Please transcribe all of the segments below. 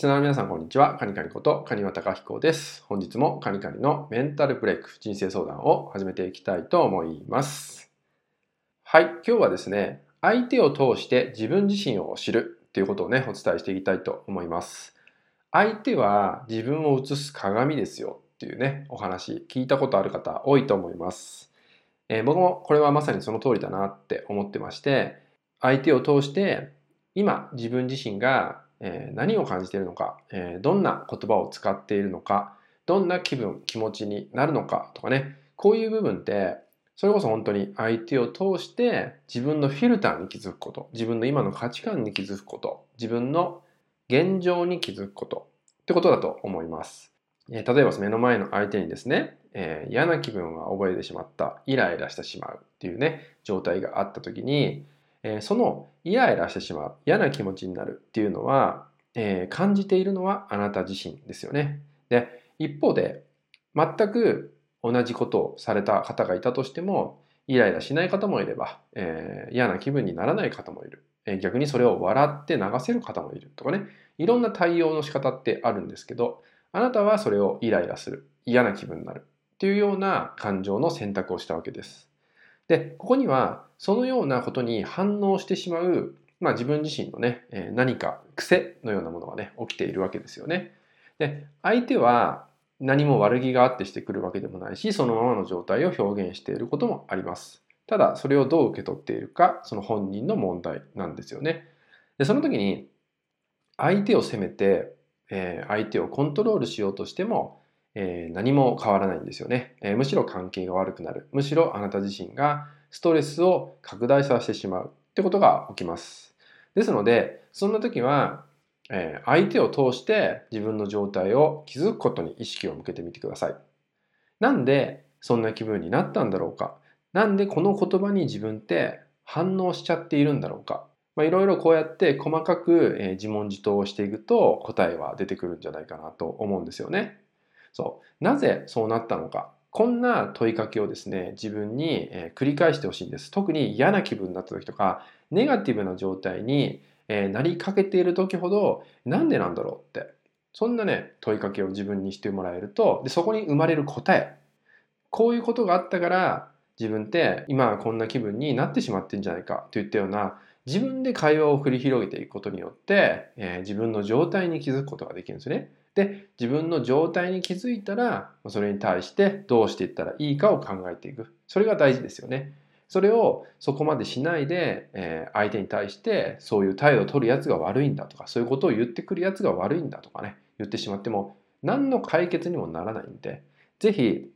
リスナーの皆さん、こんにちは。カニカニことカニワタカヒコです。本日もカニカニのメンタルブレイク人生相談を始めていきたいと思います。はい、今日はですね、相手を通して自分自身を知るということをね、お伝えしていきたいと思います。相手は自分を映す鏡ですよっていうね、お話、聞いたことある方多いと思います。えー、僕もこれはまさにその通りだなって思ってまして、相手を通して今自分自身がえ何を感じているのか、えどんな言葉を使っているのか、どんな気分、気持ちになるのかとかね、こういう部分って、それこそ本当に相手を通して自分のフィルターに気づくこと、自分の今の価値観に気づくこと、自分の現状に気づくことってことだと思います。え例えば目の前の相手にですね、えー、嫌な気分を覚えてしまった、イライラしてしまうっていうね、状態があった時に、えー、そのイライラしてしまう嫌な気持ちになるっていうのは、えー、感じているのはあなた自身ですよね。で一方で全く同じことをされた方がいたとしてもイライラしない方もいれば、えー、嫌な気分にならない方もいる、えー、逆にそれを笑って流せる方もいるとかねいろんな対応の仕方ってあるんですけどあなたはそれをイライラする嫌な気分になるっていうような感情の選択をしたわけです。でここにはそのようなことに反応してしまう、まあ、自分自身のね、何か癖のようなものがね起きているわけですよね。で相手は何も悪気があってしてくるわけでもないしそのままの状態を表現していることもあります。ただそれをどう受け取っているかその本人の問題なんですよね。でその時に相手を責めて、え、相手をコントロールしようとしても、えー、何も変わらないんですよね、えー、むしろ関係が悪くなるむしろあなた自身がストレスを拡大させてしまうってことが起きます。ですので、そんな時は、えー、相手を通して自分の状態を気づくことに意識を向けてみてください。なんでそんな気分になったんだろうかなんでこの言葉に自分って反応しちゃっているんだろうかまあ、いろいろこうやって細かく、え自問自答をしていくと答えは出てくるんじゃないかなと思うんですよね。そう。なぜそうなったのか。こんな問いかけをですね、自分に繰り返してほしいんです。特に嫌な気分になった時とか、ネガティブな状態になりかけている時ほど、なんでなんだろうって、そんなね、問いかけを自分にしてもらえると、でそこに生まれる答え、こういうことがあったから、自分って今はこんな気分になってしまってんじゃないかといったような自分で会話を繰り広げていくことによって、えー、自分の状態に気づくことができるんですね。で自分の状態に気づいたらそれに対してどうしていったらいいかを考えていくそれが大事ですよね。それをそこまでしないで、えー、相手に対してそういう態度を取るやつが悪いんだとかそういうことを言ってくるやつが悪いんだとかね言ってしまっても何の解決にもならないんで是非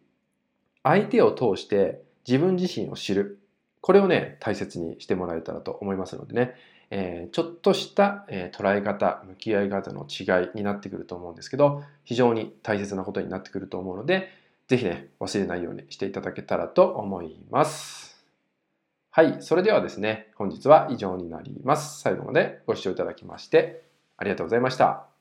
相手を通して自分自身を知るこれをね大切にしてもらえたらと思いますのでね。えー、ちょっとした、えー、捉え方向き合い方の違いになってくると思うんですけど非常に大切なことになってくると思うので是非ね忘れないようにしていただけたらと思います。はいそれではですね本日は以上になります。最後までご視聴いただきましてありがとうございました。